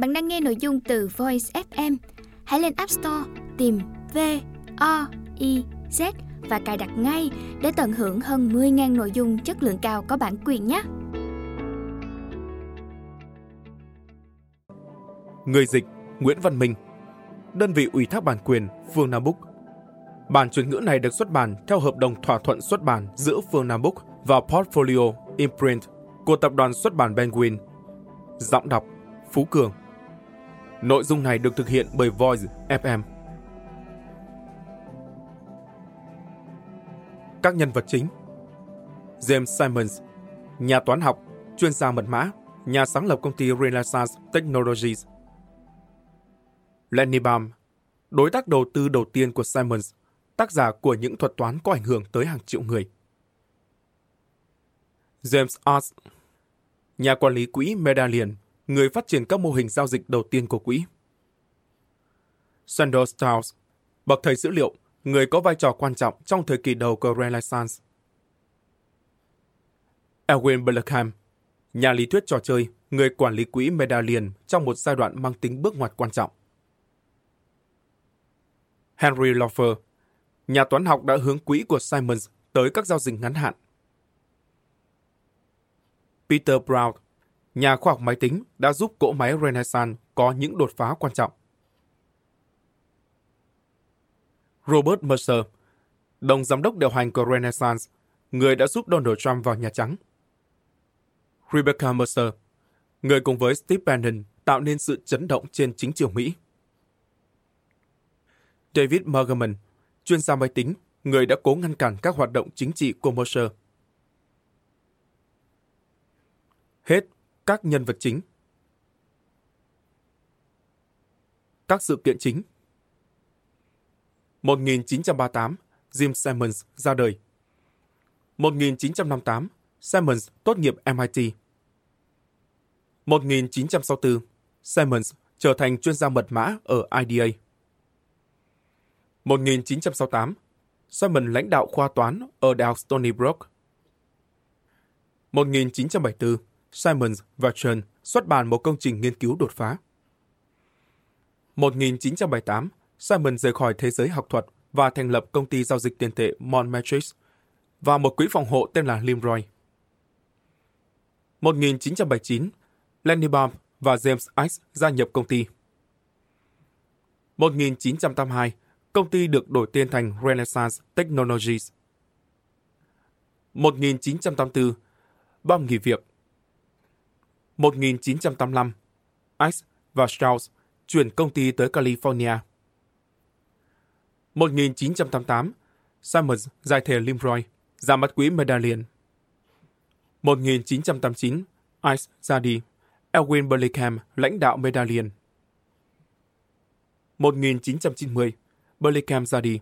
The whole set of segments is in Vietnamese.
Bạn đang nghe nội dung từ Voice FM. Hãy lên App Store, tìm V O I Z và cài đặt ngay để tận hưởng hơn 10.000 nội dung chất lượng cao có bản quyền nhé. Người dịch Nguyễn Văn Minh, Đơn vị ủy thác bản quyền Phương Nam Book Bản chuyển ngữ này được xuất bản theo hợp đồng thỏa thuận xuất bản giữa Phương Nam Book và Portfolio Imprint của tập đoàn xuất bản Penguin. Giọng đọc Phú Cường Nội dung này được thực hiện bởi Voice FM. Các nhân vật chính James Simons, nhà toán học, chuyên gia mật mã, nhà sáng lập công ty Renaissance Technologies. Lenny Baum, đối tác đầu tư đầu tiên của Simons, tác giả của những thuật toán có ảnh hưởng tới hàng triệu người. James Ars, nhà quản lý quỹ Medallion, người phát triển các mô hình giao dịch đầu tiên của quỹ. Sandor Strauss, bậc thầy dữ liệu, người có vai trò quan trọng trong thời kỳ đầu của Renaissance. Erwin Blackham, nhà lý thuyết trò chơi, người quản lý quỹ Medallion trong một giai đoạn mang tính bước ngoặt quan trọng. Henry Loffer, nhà toán học đã hướng quỹ của Simons tới các giao dịch ngắn hạn. Peter Brown, nhà khoa học máy tính đã giúp cỗ máy Renaissance có những đột phá quan trọng. Robert Mercer, đồng giám đốc điều hành của Renaissance, người đã giúp Donald Trump vào Nhà Trắng. Rebecca Mercer, người cùng với Steve Bannon tạo nên sự chấn động trên chính trường Mỹ. David Mergerman, chuyên gia máy tính, người đã cố ngăn cản các hoạt động chính trị của Mercer. Hết các nhân vật chính. Các sự kiện chính 1938, Jim Simons ra đời. 1958, Simons tốt nghiệp MIT. 1964, Simons trở thành chuyên gia mật mã ở IDA. 1968, Simons lãnh đạo khoa toán ở Đại học Stony Brook. 1974, Simons và Chen xuất bản một công trình nghiên cứu đột phá. 1978, Simon rời khỏi thế giới học thuật và thành lập công ty giao dịch tiền tệ Monmetrics và một quỹ phòng hộ tên là Limroy. 1979, Lenny Baum và James Ice gia nhập công ty. 1982, công ty được đổi tên thành Renaissance Technologies. 1984, Baum nghỉ việc 1985, Ice và Strauss chuyển công ty tới California. 1988, Simons giải thể Limroy, ra mắt quỹ Medallion. 1989, Ice ra đi, Elwin Burlingham lãnh đạo Medallion. 1990, Burlingham ra đi,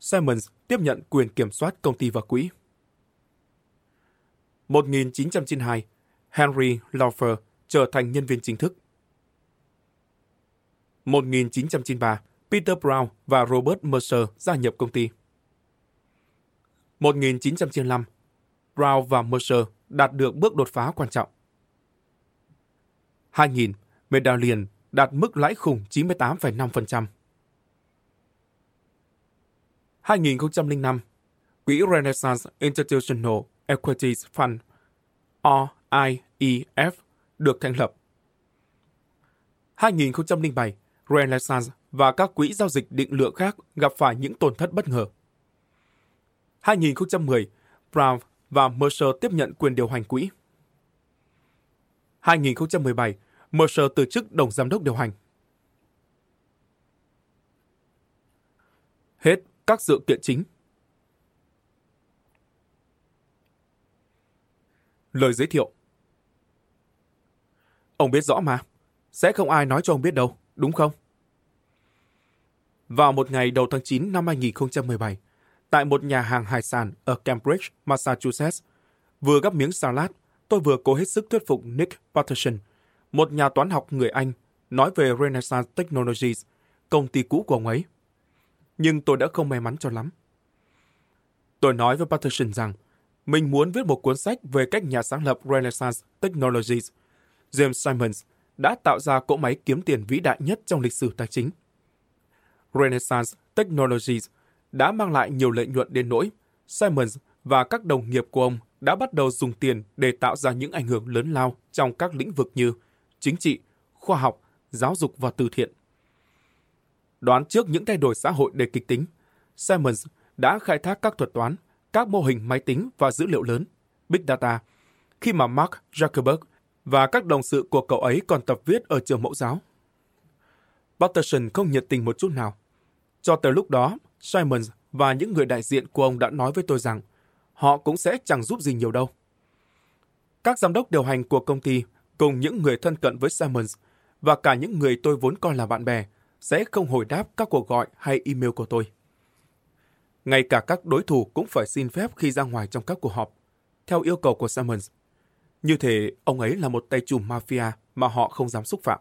Simons tiếp nhận quyền kiểm soát công ty và quỹ. 1992, Henry Laufer trở thành nhân viên chính thức. 1993, Peter Brown và Robert Mercer gia nhập công ty. 1995, Brown và Mercer đạt được bước đột phá quan trọng. 2000, Medallion đạt mức lãi khủng 98,5%. 2005, Quỹ Renaissance Institutional Equities Fund IEF được thành lập. 2007, Renaissance và các quỹ giao dịch định lượng khác gặp phải những tổn thất bất ngờ. 2010, Brown và Mercer tiếp nhận quyền điều hành quỹ. 2017, Mercer từ chức đồng giám đốc điều hành. Hết các sự kiện chính. Lời giới thiệu Ông biết rõ mà, sẽ không ai nói cho ông biết đâu, đúng không? Vào một ngày đầu tháng 9 năm 2017, tại một nhà hàng hải sản ở Cambridge, Massachusetts, vừa gắp miếng salad, tôi vừa cố hết sức thuyết phục Nick Patterson, một nhà toán học người Anh, nói về Renaissance Technologies, công ty cũ của ông ấy. Nhưng tôi đã không may mắn cho lắm. Tôi nói với Patterson rằng mình muốn viết một cuốn sách về cách nhà sáng lập Renaissance Technologies, James Simons, đã tạo ra cỗ máy kiếm tiền vĩ đại nhất trong lịch sử tài chính. Renaissance Technologies đã mang lại nhiều lợi nhuận đến nỗi Simons và các đồng nghiệp của ông đã bắt đầu dùng tiền để tạo ra những ảnh hưởng lớn lao trong các lĩnh vực như chính trị, khoa học, giáo dục và từ thiện. Đoán trước những thay đổi xã hội đầy kịch tính, Simons đã khai thác các thuật toán, các mô hình máy tính và dữ liệu lớn, Big Data, khi mà Mark Zuckerberg và các đồng sự của cậu ấy còn tập viết ở trường mẫu giáo. Patterson không nhiệt tình một chút nào. Cho tới lúc đó, Simons và những người đại diện của ông đã nói với tôi rằng họ cũng sẽ chẳng giúp gì nhiều đâu. Các giám đốc điều hành của công ty cùng những người thân cận với Simons và cả những người tôi vốn coi là bạn bè sẽ không hồi đáp các cuộc gọi hay email của tôi. Ngay cả các đối thủ cũng phải xin phép khi ra ngoài trong các cuộc họp, theo yêu cầu của Simons. Như thể ông ấy là một tay trùm mafia mà họ không dám xúc phạm.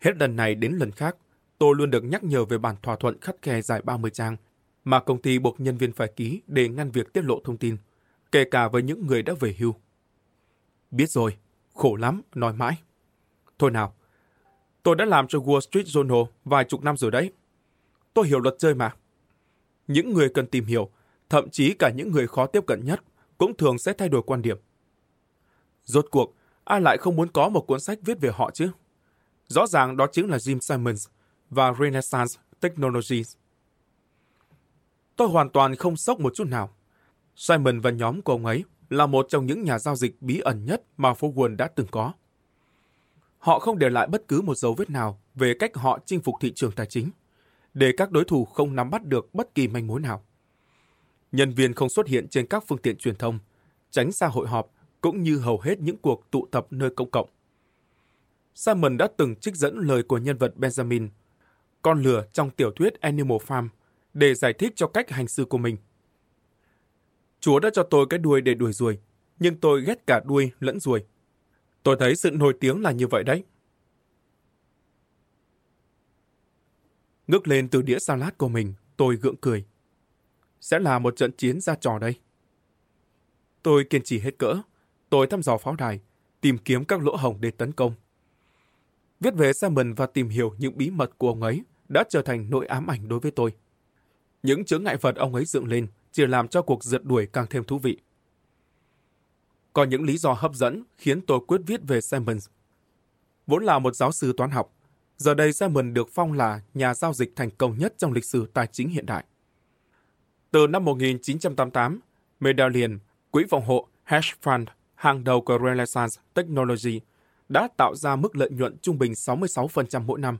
Hết lần này đến lần khác, tôi luôn được nhắc nhở về bản thỏa thuận khắt khe dài 30 trang mà công ty buộc nhân viên phải ký để ngăn việc tiết lộ thông tin, kể cả với những người đã về hưu. Biết rồi, khổ lắm, nói mãi. Thôi nào, tôi đã làm cho Wall Street Journal vài chục năm rồi đấy. Tôi hiểu luật chơi mà. Những người cần tìm hiểu, thậm chí cả những người khó tiếp cận nhất, cũng thường sẽ thay đổi quan điểm. Rốt cuộc, ai lại không muốn có một cuốn sách viết về họ chứ? Rõ ràng đó chính là Jim Simons và Renaissance Technologies. Tôi hoàn toàn không sốc một chút nào. Simon và nhóm của ông ấy là một trong những nhà giao dịch bí ẩn nhất mà phố Wall đã từng có. Họ không để lại bất cứ một dấu vết nào về cách họ chinh phục thị trường tài chính, để các đối thủ không nắm bắt được bất kỳ manh mối nào. Nhân viên không xuất hiện trên các phương tiện truyền thông, tránh xa hội họp cũng như hầu hết những cuộc tụ tập nơi công cộng. Simon đã từng trích dẫn lời của nhân vật Benjamin, con lừa trong tiểu thuyết Animal Farm, để giải thích cho cách hành xử của mình. Chúa đã cho tôi cái đuôi để đuổi ruồi, nhưng tôi ghét cả đuôi lẫn ruồi. Tôi thấy sự nổi tiếng là như vậy đấy. Ngước lên từ đĩa salad của mình, tôi gượng cười. Sẽ là một trận chiến ra trò đây. Tôi kiên trì hết cỡ. Tôi thăm dò pháo đài, tìm kiếm các lỗ hổng để tấn công. Viết về Simon và tìm hiểu những bí mật của ông ấy đã trở thành nỗi ám ảnh đối với tôi. Những chướng ngại vật ông ấy dựng lên chỉ làm cho cuộc rượt đuổi càng thêm thú vị. Có những lý do hấp dẫn khiến tôi quyết viết về Simons. Vốn là một giáo sư toán học, giờ đây Simon được phong là nhà giao dịch thành công nhất trong lịch sử tài chính hiện đại. Từ năm 1988, Medallion, quỹ phòng hộ Hedge Fund hàng đầu của Renaissance Technology đã tạo ra mức lợi nhuận trung bình 66% mỗi năm,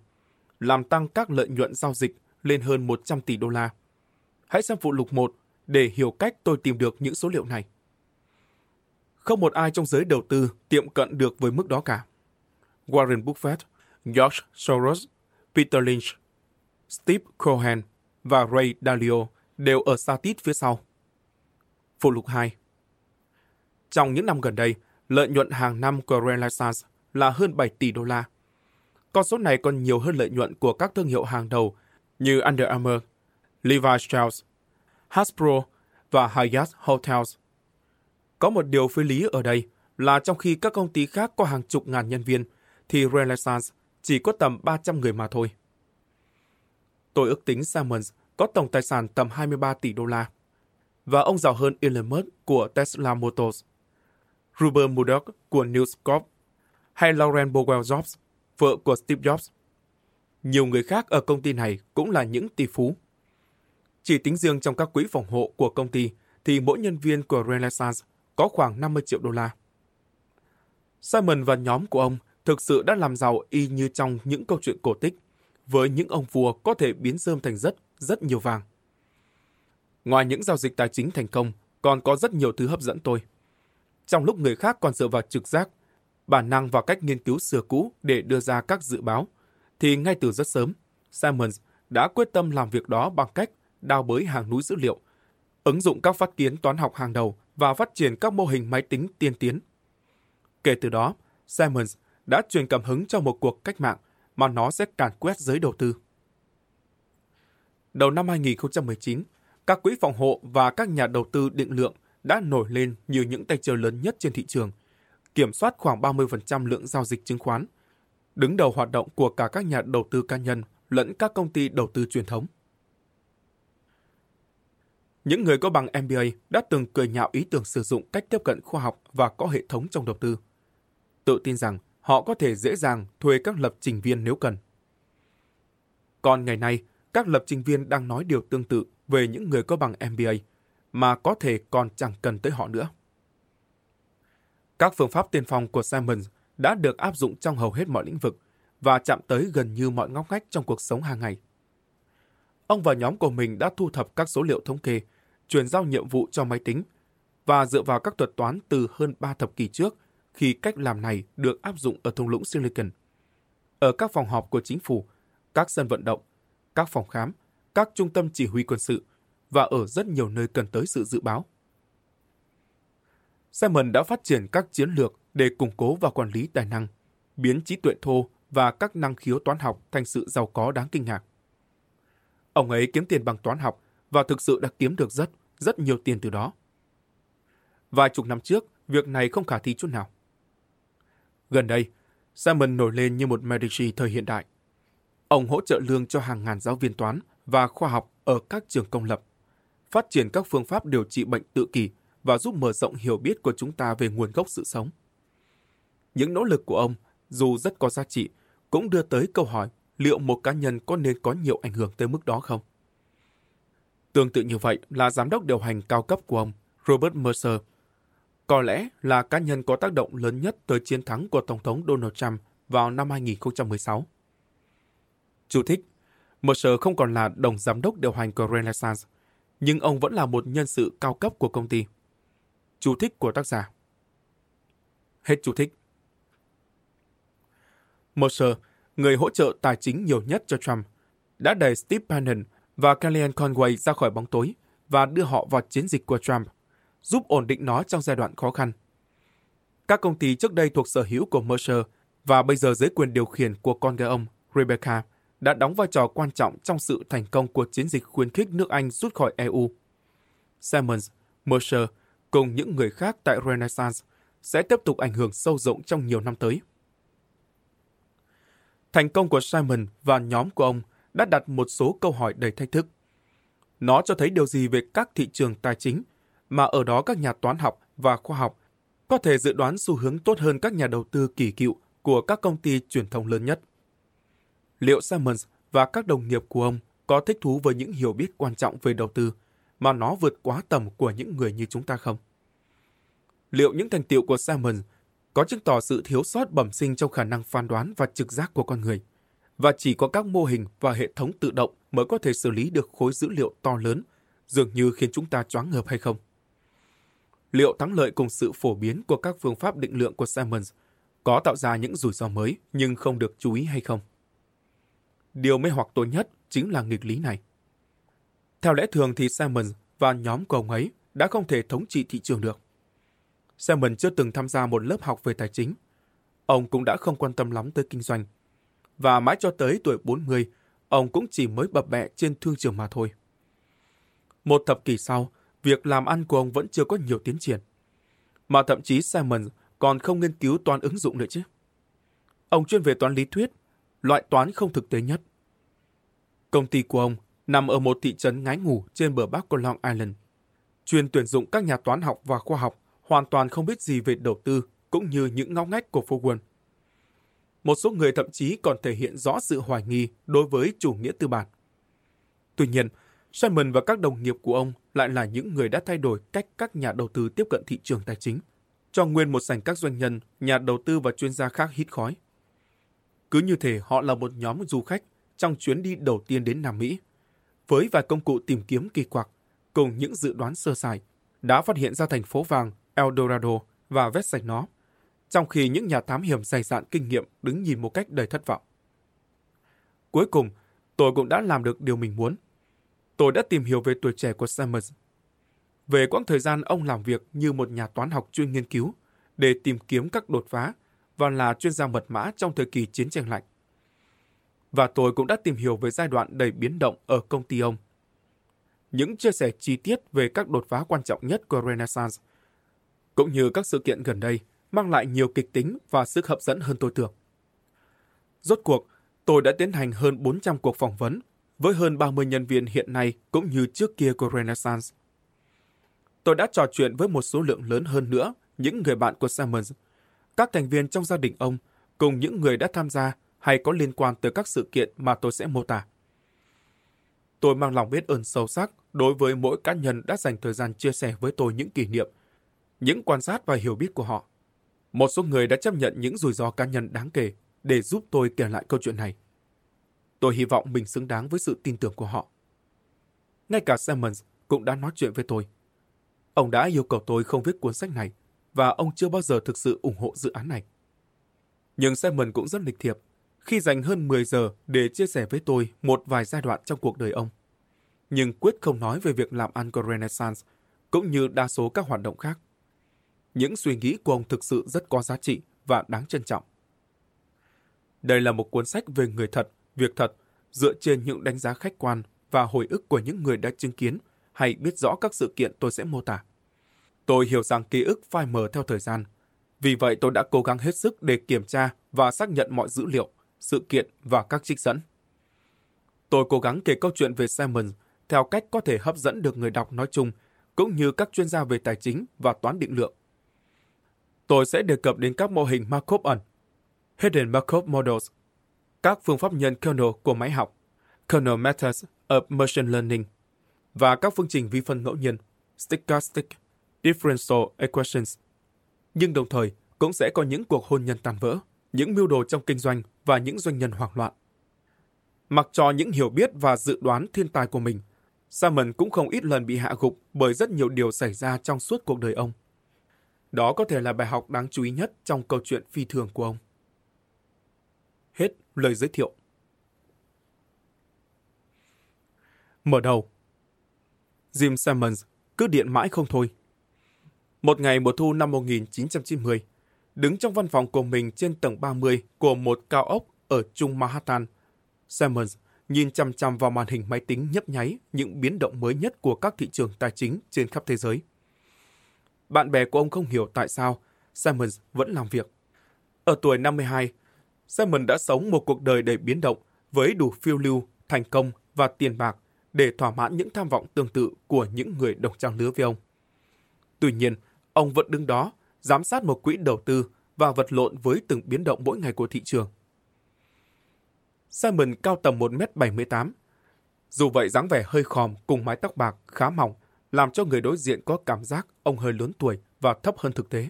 làm tăng các lợi nhuận giao dịch lên hơn 100 tỷ đô la. Hãy xem phụ lục 1 để hiểu cách tôi tìm được những số liệu này. Không một ai trong giới đầu tư tiệm cận được với mức đó cả. Warren Buffett, George Soros, Peter Lynch, Steve Cohen và Ray Dalio đều ở xa tít phía sau. Phụ lục 2 Trong những năm gần đây, lợi nhuận hàng năm của Renaissance là hơn 7 tỷ đô la. Con số này còn nhiều hơn lợi nhuận của các thương hiệu hàng đầu như Under Armour, Levi Strauss, Hasbro và Hyatt Hotels. Có một điều phi lý ở đây là trong khi các công ty khác có hàng chục ngàn nhân viên, thì Renaissance chỉ có tầm 300 người mà thôi. Tôi ước tính Simmons có tổng tài sản tầm 23 tỷ đô la, và ông giàu hơn Elon Musk của Tesla Motors, Rupert Murdoch của News Corp, hay Lauren Bowell Jobs, vợ của Steve Jobs. Nhiều người khác ở công ty này cũng là những tỷ phú. Chỉ tính riêng trong các quỹ phòng hộ của công ty thì mỗi nhân viên của Renaissance có khoảng 50 triệu đô la. Simon và nhóm của ông thực sự đã làm giàu y như trong những câu chuyện cổ tích, với những ông vua có thể biến rơm thành rất, rất nhiều vàng. Ngoài những giao dịch tài chính thành công, còn có rất nhiều thứ hấp dẫn tôi. Trong lúc người khác còn dựa vào trực giác, bản năng và cách nghiên cứu xưa cũ để đưa ra các dự báo, thì ngay từ rất sớm, Simons đã quyết tâm làm việc đó bằng cách đào bới hàng núi dữ liệu, ứng dụng các phát kiến toán học hàng đầu và phát triển các mô hình máy tính tiên tiến. Kể từ đó, Simons đã truyền cảm hứng cho một cuộc cách mạng mà nó sẽ càn quét giới đầu tư. Đầu năm 2019, các quỹ phòng hộ và các nhà đầu tư định lượng đã nổi lên như những tay chơi lớn nhất trên thị trường, kiểm soát khoảng 30% lượng giao dịch chứng khoán, đứng đầu hoạt động của cả các nhà đầu tư cá nhân lẫn các công ty đầu tư truyền thống. Những người có bằng MBA đã từng cười nhạo ý tưởng sử dụng cách tiếp cận khoa học và có hệ thống trong đầu tư. Tự tin rằng họ có thể dễ dàng thuê các lập trình viên nếu cần. Còn ngày nay, các lập trình viên đang nói điều tương tự về những người có bằng MBA, mà có thể còn chẳng cần tới họ nữa. Các phương pháp tiên phong của Simons đã được áp dụng trong hầu hết mọi lĩnh vực và chạm tới gần như mọi ngóc ngách trong cuộc sống hàng ngày. Ông và nhóm của mình đã thu thập các số liệu thống kê, chuyển giao nhiệm vụ cho máy tính và dựa vào các thuật toán từ hơn 3 thập kỷ trước khi cách làm này được áp dụng ở thung lũng Silicon. Ở các phòng họp của chính phủ, các sân vận động, các phòng khám, các trung tâm chỉ huy quân sự và ở rất nhiều nơi cần tới sự dự báo. Simon đã phát triển các chiến lược để củng cố và quản lý tài năng, biến trí tuệ thô và các năng khiếu toán học thành sự giàu có đáng kinh ngạc. Ông ấy kiếm tiền bằng toán học và thực sự đã kiếm được rất, rất nhiều tiền từ đó. Vài chục năm trước, việc này không khả thi chút nào. Gần đây, Simon nổi lên như một Medici thời hiện đại. Ông hỗ trợ lương cho hàng ngàn giáo viên toán và khoa học ở các trường công lập, phát triển các phương pháp điều trị bệnh tự kỷ và giúp mở rộng hiểu biết của chúng ta về nguồn gốc sự sống. Những nỗ lực của ông, dù rất có giá trị, cũng đưa tới câu hỏi liệu một cá nhân có nên có nhiều ảnh hưởng tới mức đó không? Tương tự như vậy là giám đốc điều hành cao cấp của ông, Robert Mercer, có lẽ là cá nhân có tác động lớn nhất tới chiến thắng của Tổng thống Donald Trump vào năm 2016. Chủ thích, Mercer không còn là đồng giám đốc điều hành của Renaissance, nhưng ông vẫn là một nhân sự cao cấp của công ty. Chú thích của tác giả Hết chú thích. Mercer, người hỗ trợ tài chính nhiều nhất cho Trump, đã đẩy Steve Bannon và Kellyanne Conway ra khỏi bóng tối và đưa họ vào chiến dịch của Trump, giúp ổn định nó trong giai đoạn khó khăn. Các công ty trước đây thuộc sở hữu của Mercer và bây giờ dưới quyền điều khiển của con gái ông, Rebecca, đã đóng vai trò quan trọng trong sự thành công của chiến dịch khuyến khích nước Anh rút khỏi EU. Simons, Mercer cùng những người khác tại Renaissance sẽ tiếp tục ảnh hưởng sâu rộng trong nhiều năm tới. Thành công của Simon và nhóm của ông đã đặt một số câu hỏi đầy thách thức. Nó cho thấy điều gì về các thị trường tài chính mà ở đó các nhà toán học và khoa học có thể dự đoán xu hướng tốt hơn các nhà đầu tư kỳ cựu của các công ty truyền thông lớn nhất. Liệu Simons và các đồng nghiệp của ông có thích thú với những hiểu biết quan trọng về đầu tư mà nó vượt quá tầm của những người như chúng ta không? Liệu những thành tiệu của Simons có chứng tỏ sự thiếu sót bẩm sinh trong khả năng phán đoán và trực giác của con người? Và chỉ có các mô hình và hệ thống tự động mới có thể xử lý được khối dữ liệu to lớn, dường như khiến chúng ta choáng ngợp hay không? Liệu thắng lợi cùng sự phổ biến của các phương pháp định lượng của Simons có tạo ra những rủi ro mới nhưng không được chú ý hay không? Điều mê hoặc tôi nhất chính là nghịch lý này. Theo lẽ thường thì Simon và nhóm của ông ấy đã không thể thống trị thị trường được. Simon chưa từng tham gia một lớp học về tài chính. Ông cũng đã không quan tâm lắm tới kinh doanh. Và mãi cho tới tuổi 40, ông cũng chỉ mới bập bẹ trên thương trường mà thôi. Một thập kỷ sau, việc làm ăn của ông vẫn chưa có nhiều tiến triển. Mà thậm chí Simon còn không nghiên cứu toán ứng dụng nữa chứ. Ông chuyên về toán lý thuyết loại toán không thực tế nhất. Công ty của ông nằm ở một thị trấn ngái ngủ trên bờ bắc của Long Island, chuyên tuyển dụng các nhà toán học và khoa học hoàn toàn không biết gì về đầu tư cũng như những ngóc ngách của phố quân. Một số người thậm chí còn thể hiện rõ sự hoài nghi đối với chủ nghĩa tư bản. Tuy nhiên, Simon và các đồng nghiệp của ông lại là những người đã thay đổi cách các nhà đầu tư tiếp cận thị trường tài chính, cho nguyên một sảnh các doanh nhân, nhà đầu tư và chuyên gia khác hít khói. Cứ như thể họ là một nhóm du khách trong chuyến đi đầu tiên đến Nam Mỹ. Với vài công cụ tìm kiếm kỳ quặc, cùng những dự đoán sơ sài, đã phát hiện ra thành phố vàng El Dorado và vét sạch nó, trong khi những nhà thám hiểm dày dạn kinh nghiệm đứng nhìn một cách đầy thất vọng. Cuối cùng, tôi cũng đã làm được điều mình muốn. Tôi đã tìm hiểu về tuổi trẻ của Summers. Về quãng thời gian ông làm việc như một nhà toán học chuyên nghiên cứu để tìm kiếm các đột phá và là chuyên gia mật mã trong thời kỳ chiến tranh lạnh. Và tôi cũng đã tìm hiểu về giai đoạn đầy biến động ở công ty ông. Những chia sẻ chi tiết về các đột phá quan trọng nhất của Renaissance, cũng như các sự kiện gần đây mang lại nhiều kịch tính và sức hấp dẫn hơn tôi tưởng. Rốt cuộc, tôi đã tiến hành hơn 400 cuộc phỏng vấn với hơn 30 nhân viên hiện nay cũng như trước kia của Renaissance. Tôi đã trò chuyện với một số lượng lớn hơn nữa những người bạn của Simons các thành viên trong gia đình ông, cùng những người đã tham gia hay có liên quan tới các sự kiện mà tôi sẽ mô tả. Tôi mang lòng biết ơn sâu sắc đối với mỗi cá nhân đã dành thời gian chia sẻ với tôi những kỷ niệm, những quan sát và hiểu biết của họ. Một số người đã chấp nhận những rủi ro cá nhân đáng kể để giúp tôi kể lại câu chuyện này. Tôi hy vọng mình xứng đáng với sự tin tưởng của họ. Ngay cả Simmons cũng đã nói chuyện với tôi. Ông đã yêu cầu tôi không viết cuốn sách này và ông chưa bao giờ thực sự ủng hộ dự án này. Nhưng Simon cũng rất lịch thiệp khi dành hơn 10 giờ để chia sẻ với tôi một vài giai đoạn trong cuộc đời ông. Nhưng quyết không nói về việc làm ăn của Renaissance, cũng như đa số các hoạt động khác. Những suy nghĩ của ông thực sự rất có giá trị và đáng trân trọng. Đây là một cuốn sách về người thật, việc thật, dựa trên những đánh giá khách quan và hồi ức của những người đã chứng kiến hay biết rõ các sự kiện tôi sẽ mô tả. Tôi hiểu rằng ký ức phai mờ theo thời gian. Vì vậy tôi đã cố gắng hết sức để kiểm tra và xác nhận mọi dữ liệu, sự kiện và các trích dẫn. Tôi cố gắng kể câu chuyện về Simon theo cách có thể hấp dẫn được người đọc nói chung, cũng như các chuyên gia về tài chính và toán định lượng. Tôi sẽ đề cập đến các mô hình Markov ẩn, Hidden Markov Models, các phương pháp nhân kernel của máy học, kernel methods of machine learning, và các phương trình vi phân ngẫu nhiên, stochastic differential equations. Nhưng đồng thời cũng sẽ có những cuộc hôn nhân tan vỡ, những mưu đồ trong kinh doanh và những doanh nhân hoảng loạn. Mặc cho những hiểu biết và dự đoán thiên tài của mình, Salmon cũng không ít lần bị hạ gục bởi rất nhiều điều xảy ra trong suốt cuộc đời ông. Đó có thể là bài học đáng chú ý nhất trong câu chuyện phi thường của ông. Hết lời giới thiệu. Mở đầu Jim Simmons cứ điện mãi không thôi. Một ngày mùa thu năm 1990, đứng trong văn phòng của mình trên tầng 30 của một cao ốc ở Trung Manhattan, Simmons nhìn chăm chăm vào màn hình máy tính nhấp nháy những biến động mới nhất của các thị trường tài chính trên khắp thế giới. Bạn bè của ông không hiểu tại sao Simmons vẫn làm việc. Ở tuổi 52, Simon đã sống một cuộc đời đầy biến động với đủ phiêu lưu, thành công và tiền bạc để thỏa mãn những tham vọng tương tự của những người đồng trang lứa với ông. Tuy nhiên, ông vẫn đứng đó, giám sát một quỹ đầu tư và vật lộn với từng biến động mỗi ngày của thị trường. Simon cao tầm 1m78. Dù vậy dáng vẻ hơi khòm cùng mái tóc bạc khá mỏng, làm cho người đối diện có cảm giác ông hơi lớn tuổi và thấp hơn thực tế.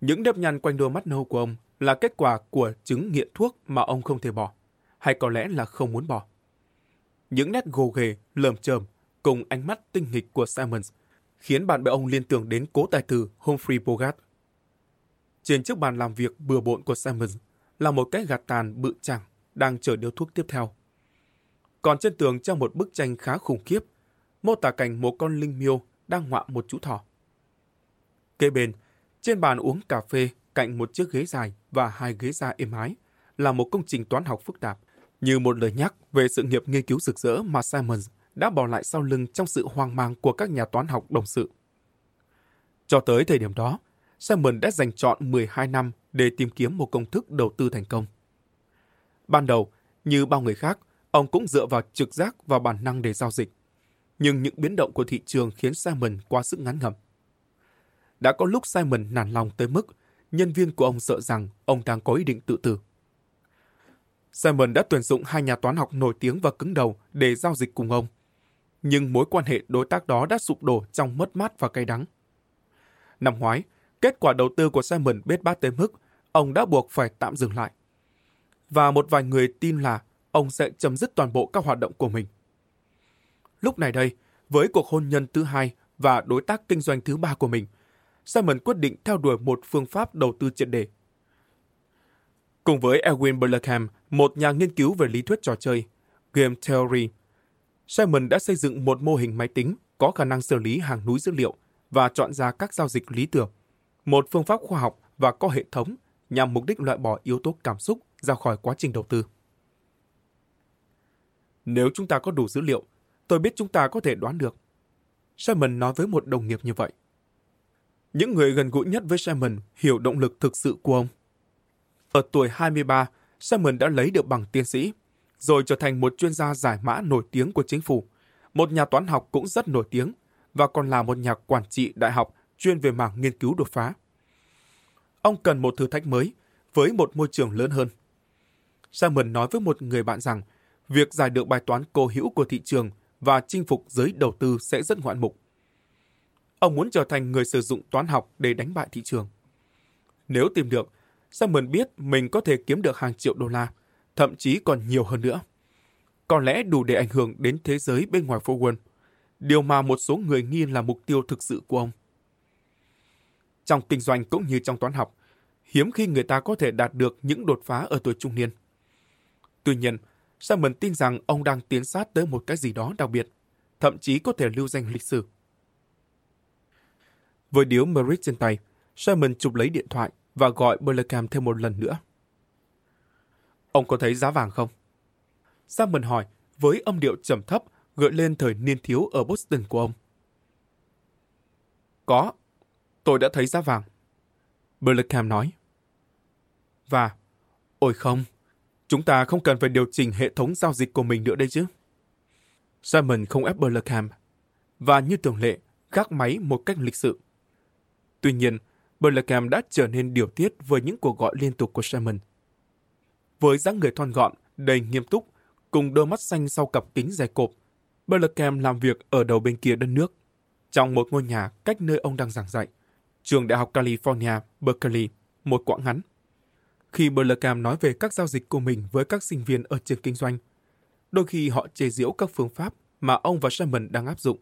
Những nếp nhăn quanh đôi mắt nâu của ông là kết quả của chứng nghiện thuốc mà ông không thể bỏ, hay có lẽ là không muốn bỏ. Những nét gồ ghề, lờm chờm cùng ánh mắt tinh nghịch của Simons khiến bạn bè ông liên tưởng đến cố tài tử Humphrey Bogart. Trên chiếc bàn làm việc bừa bộn của Simon là một cái gạt tàn bự chẳng đang chờ điếu thuốc tiếp theo. Còn trên tường treo một bức tranh khá khủng khiếp, mô tả cảnh một con linh miêu đang ngoạ một chú thỏ. Kế bên, trên bàn uống cà phê cạnh một chiếc ghế dài và hai ghế da êm ái là một công trình toán học phức tạp, như một lời nhắc về sự nghiệp nghiên cứu rực rỡ mà Simons đã bỏ lại sau lưng trong sự hoang mang của các nhà toán học đồng sự. Cho tới thời điểm đó, Simon đã dành chọn 12 năm để tìm kiếm một công thức đầu tư thành công. Ban đầu, như bao người khác, ông cũng dựa vào trực giác và bản năng để giao dịch. Nhưng những biến động của thị trường khiến Simon quá sức ngắn ngầm. Đã có lúc Simon nản lòng tới mức nhân viên của ông sợ rằng ông đang có ý định tự tử. Simon đã tuyển dụng hai nhà toán học nổi tiếng và cứng đầu để giao dịch cùng ông. Nhưng mối quan hệ đối tác đó đã sụp đổ trong mất mát và cay đắng. Năm ngoái, kết quả đầu tư của Simon bết bát tới mức ông đã buộc phải tạm dừng lại. Và một vài người tin là ông sẽ chấm dứt toàn bộ các hoạt động của mình. Lúc này đây, với cuộc hôn nhân thứ hai và đối tác kinh doanh thứ ba của mình, Simon quyết định theo đuổi một phương pháp đầu tư triệt đề. Cùng với Erwin Berlecam, một nhà nghiên cứu về lý thuyết trò chơi, Game Theory, Simon đã xây dựng một mô hình máy tính có khả năng xử lý hàng núi dữ liệu và chọn ra các giao dịch lý tưởng, một phương pháp khoa học và có hệ thống nhằm mục đích loại bỏ yếu tố cảm xúc ra khỏi quá trình đầu tư. Nếu chúng ta có đủ dữ liệu, tôi biết chúng ta có thể đoán được. Simon nói với một đồng nghiệp như vậy. Những người gần gũi nhất với Simon hiểu động lực thực sự của ông. Ở tuổi 23, Simon đã lấy được bằng tiến sĩ, rồi trở thành một chuyên gia giải mã nổi tiếng của chính phủ, một nhà toán học cũng rất nổi tiếng, và còn là một nhà quản trị đại học chuyên về mảng nghiên cứu đột phá. Ông cần một thử thách mới, với một môi trường lớn hơn. Simon nói với một người bạn rằng, việc giải được bài toán cố hữu của thị trường và chinh phục giới đầu tư sẽ rất ngoạn mục. Ông muốn trở thành người sử dụng toán học để đánh bại thị trường. Nếu tìm được, Simon biết mình có thể kiếm được hàng triệu đô la, thậm chí còn nhiều hơn nữa. Có lẽ đủ để ảnh hưởng đến thế giới bên ngoài phố quân, điều mà một số người nghi là mục tiêu thực sự của ông. Trong kinh doanh cũng như trong toán học, hiếm khi người ta có thể đạt được những đột phá ở tuổi trung niên. Tuy nhiên, Simon tin rằng ông đang tiến sát tới một cái gì đó đặc biệt, thậm chí có thể lưu danh lịch sử. Với điếu Merit trên tay, Simon chụp lấy điện thoại và gọi Burlecam thêm một lần nữa. Ông có thấy giá vàng không? Salmon hỏi với âm điệu trầm thấp gợi lên thời niên thiếu ở Boston của ông. Có, tôi đã thấy giá vàng. Burlecam nói. Và, ôi không, chúng ta không cần phải điều chỉnh hệ thống giao dịch của mình nữa đây chứ. Simon không ép Burlecam, và như thường lệ, gác máy một cách lịch sự. Tuy nhiên, Burlecam đã trở nên điều tiết với những cuộc gọi liên tục của Simon. Với dáng người thon gọn, đầy nghiêm túc, cùng đôi mắt xanh sau cặp kính dày cộp, Burlecam làm việc ở đầu bên kia đất nước, trong một ngôi nhà cách nơi ông đang giảng dạy, trường Đại học California, Berkeley, một quãng ngắn. Khi Burlecam nói về các giao dịch của mình với các sinh viên ở trường kinh doanh, đôi khi họ chê giễu các phương pháp mà ông và Simon đang áp dụng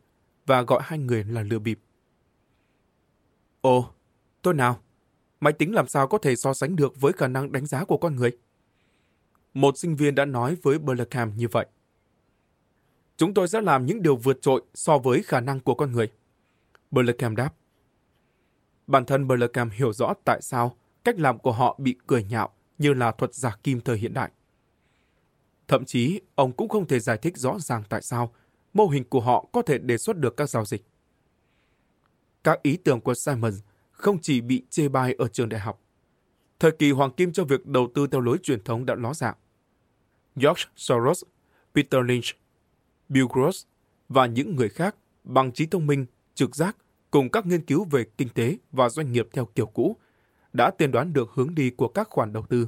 và gọi hai người là lừa bịp. Ồ, tôi nào? Máy tính làm sao có thể so sánh được với khả năng đánh giá của con người? Một sinh viên đã nói với Burlecam như vậy. Chúng tôi sẽ làm những điều vượt trội so với khả năng của con người. Burlecam đáp. Bản thân Burlecam hiểu rõ tại sao cách làm của họ bị cười nhạo như là thuật giả kim thời hiện đại. Thậm chí, ông cũng không thể giải thích rõ ràng tại sao mô hình của họ có thể đề xuất được các giao dịch. Các ý tưởng của Simon không chỉ bị chê bai ở trường đại học. Thời kỳ hoàng kim cho việc đầu tư theo lối truyền thống đã ló dạng. George Soros, Peter Lynch, Bill Gross và những người khác bằng trí thông minh, trực giác cùng các nghiên cứu về kinh tế và doanh nghiệp theo kiểu cũ đã tiên đoán được hướng đi của các khoản đầu tư,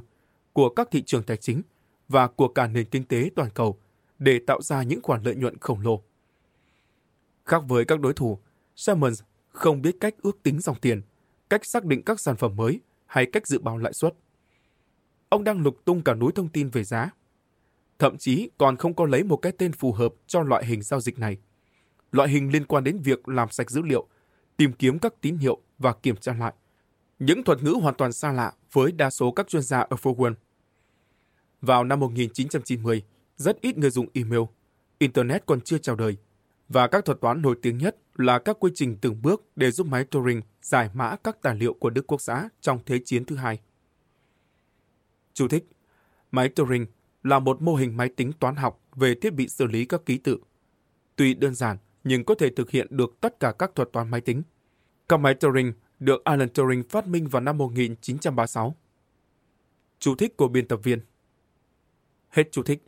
của các thị trường tài chính và của cả nền kinh tế toàn cầu để tạo ra những khoản lợi nhuận khổng lồ. Khác với các đối thủ, Simmons không biết cách ước tính dòng tiền, cách xác định các sản phẩm mới hay cách dự báo lãi suất. Ông đang lục tung cả núi thông tin về giá. Thậm chí còn không có lấy một cái tên phù hợp cho loại hình giao dịch này. Loại hình liên quan đến việc làm sạch dữ liệu, tìm kiếm các tín hiệu và kiểm tra lại. Những thuật ngữ hoàn toàn xa lạ với đa số các chuyên gia ở Forward. Vào năm 1990, rất ít người dùng email, Internet còn chưa chào đời, và các thuật toán nổi tiếng nhất là các quy trình từng bước để giúp máy Turing giải mã các tài liệu của Đức Quốc xã trong Thế chiến thứ hai. Chú thích Máy Turing là một mô hình máy tính toán học về thiết bị xử lý các ký tự. Tuy đơn giản, nhưng có thể thực hiện được tất cả các thuật toán máy tính. Các máy Turing được Alan Turing phát minh vào năm 1936. Chú thích của biên tập viên Hết chú thích.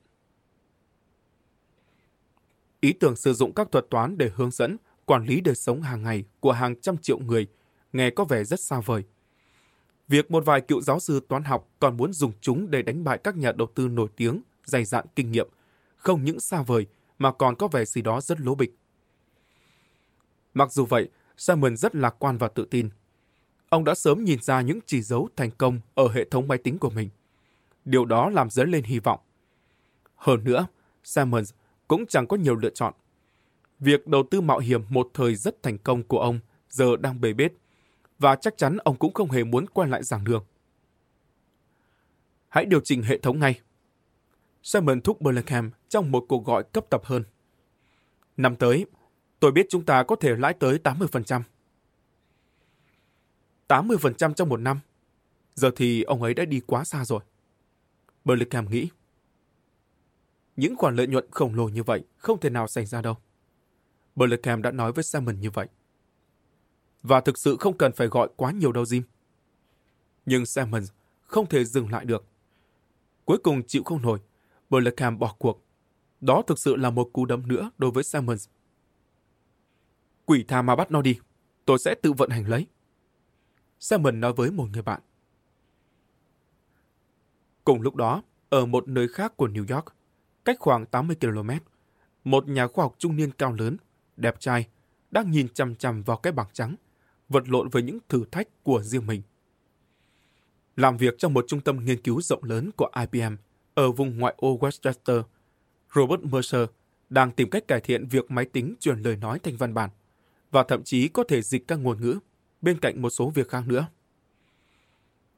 Ý tưởng sử dụng các thuật toán để hướng dẫn, quản lý đời sống hàng ngày của hàng trăm triệu người nghe có vẻ rất xa vời. Việc một vài cựu giáo sư toán học còn muốn dùng chúng để đánh bại các nhà đầu tư nổi tiếng, dày dạn kinh nghiệm, không những xa vời mà còn có vẻ gì đó rất lố bịch. Mặc dù vậy, Simon rất lạc quan và tự tin. Ông đã sớm nhìn ra những chỉ dấu thành công ở hệ thống máy tính của mình. Điều đó làm dấy lên hy vọng. Hơn nữa, Simon cũng chẳng có nhiều lựa chọn. Việc đầu tư mạo hiểm một thời rất thành công của ông giờ đang bề bết, và chắc chắn ông cũng không hề muốn quay lại giảng đường. Hãy điều chỉnh hệ thống ngay. Simon thúc Burlingham trong một cuộc gọi cấp tập hơn. Năm tới, tôi biết chúng ta có thể lãi tới 80%. 80% trong một năm. Giờ thì ông ấy đã đi quá xa rồi. Burlingham nghĩ. Những khoản lợi nhuận khổng lồ như vậy không thể nào xảy ra đâu. Burlingham đã nói với Simon như vậy và thực sự không cần phải gọi quá nhiều đâu Jim. Nhưng Simmons không thể dừng lại được. Cuối cùng chịu không nổi, Berlecam bỏ cuộc. Đó thực sự là một cú đấm nữa đối với Simmons. Quỷ tha mà bắt nó đi, tôi sẽ tự vận hành lấy. Simmons nói với một người bạn. Cùng lúc đó, ở một nơi khác của New York, cách khoảng 80 km, một nhà khoa học trung niên cao lớn, đẹp trai, đang nhìn chằm chằm vào cái bảng trắng, vật lộn với những thử thách của riêng mình. Làm việc trong một trung tâm nghiên cứu rộng lớn của IBM ở vùng ngoại ô Westchester, Robert Mercer đang tìm cách cải thiện việc máy tính truyền lời nói thành văn bản và thậm chí có thể dịch các ngôn ngữ bên cạnh một số việc khác nữa.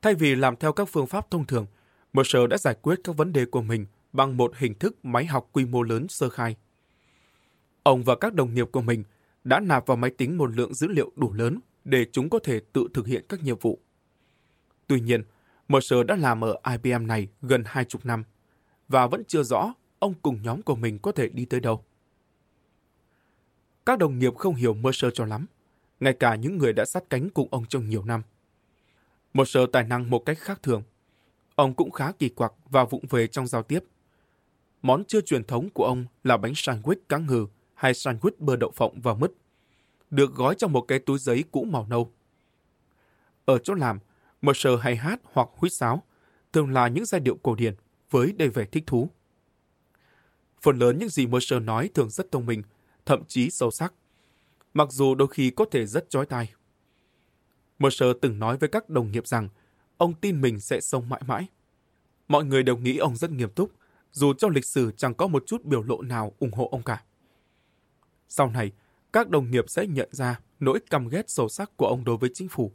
Thay vì làm theo các phương pháp thông thường, Mercer đã giải quyết các vấn đề của mình bằng một hình thức máy học quy mô lớn sơ khai. Ông và các đồng nghiệp của mình đã nạp vào máy tính một lượng dữ liệu đủ lớn để chúng có thể tự thực hiện các nhiệm vụ. Tuy nhiên, Mercer đã làm ở IBM này gần hai chục năm và vẫn chưa rõ ông cùng nhóm của mình có thể đi tới đâu. Các đồng nghiệp không hiểu Mercer cho lắm, ngay cả những người đã sát cánh cùng ông trong nhiều năm. Mercer tài năng một cách khác thường. Ông cũng khá kỳ quặc và vụng về trong giao tiếp. Món chưa truyền thống của ông là bánh sandwich cá ngừ hay sandwich bơ đậu phộng và mứt, được gói trong một cái túi giấy cũ màu nâu. Ở chỗ làm, Mercer hay hát hoặc huýt sáo, thường là những giai điệu cổ điển với đầy vẻ thích thú. Phần lớn những gì Mercer nói thường rất thông minh, thậm chí sâu sắc, mặc dù đôi khi có thể rất chói tai. Mercer từng nói với các đồng nghiệp rằng ông tin mình sẽ sống mãi mãi. Mọi người đều nghĩ ông rất nghiêm túc, dù trong lịch sử chẳng có một chút biểu lộ nào ủng hộ ông cả. Sau này, các đồng nghiệp sẽ nhận ra nỗi căm ghét sâu sắc của ông đối với chính phủ,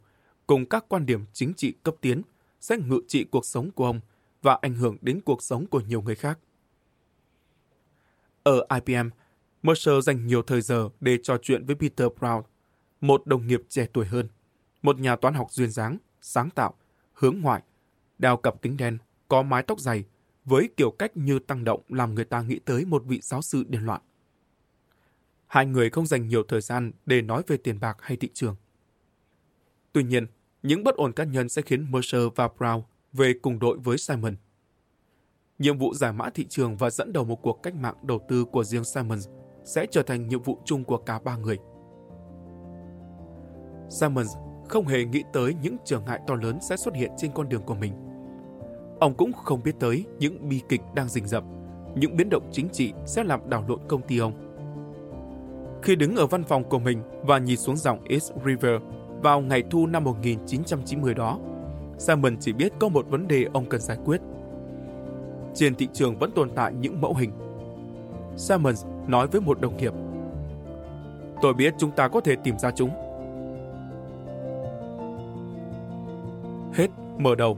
cùng các quan điểm chính trị cấp tiến sẽ ngự trị cuộc sống của ông và ảnh hưởng đến cuộc sống của nhiều người khác. Ở IBM, Mercer dành nhiều thời giờ để trò chuyện với Peter Brown, một đồng nghiệp trẻ tuổi hơn, một nhà toán học duyên dáng, sáng tạo, hướng ngoại, đeo cặp kính đen, có mái tóc dày, với kiểu cách như tăng động làm người ta nghĩ tới một vị giáo sư điên loạn. Hai người không dành nhiều thời gian để nói về tiền bạc hay thị trường. Tuy nhiên, những bất ổn cá nhân sẽ khiến Mercer và Brown về cùng đội với Simon. Nhiệm vụ giải mã thị trường và dẫn đầu một cuộc cách mạng đầu tư của riêng Simon sẽ trở thành nhiệm vụ chung của cả ba người. Simon không hề nghĩ tới những trở ngại to lớn sẽ xuất hiện trên con đường của mình. Ông cũng không biết tới những bi kịch đang rình rập, những biến động chính trị sẽ làm đảo lộn công ty ông. Khi đứng ở văn phòng của mình và nhìn xuống dòng East River vào ngày thu năm 1990 đó, Simon chỉ biết có một vấn đề ông cần giải quyết. Trên thị trường vẫn tồn tại những mẫu hình. Simon nói với một đồng nghiệp. Tôi biết chúng ta có thể tìm ra chúng. Hết mở đầu.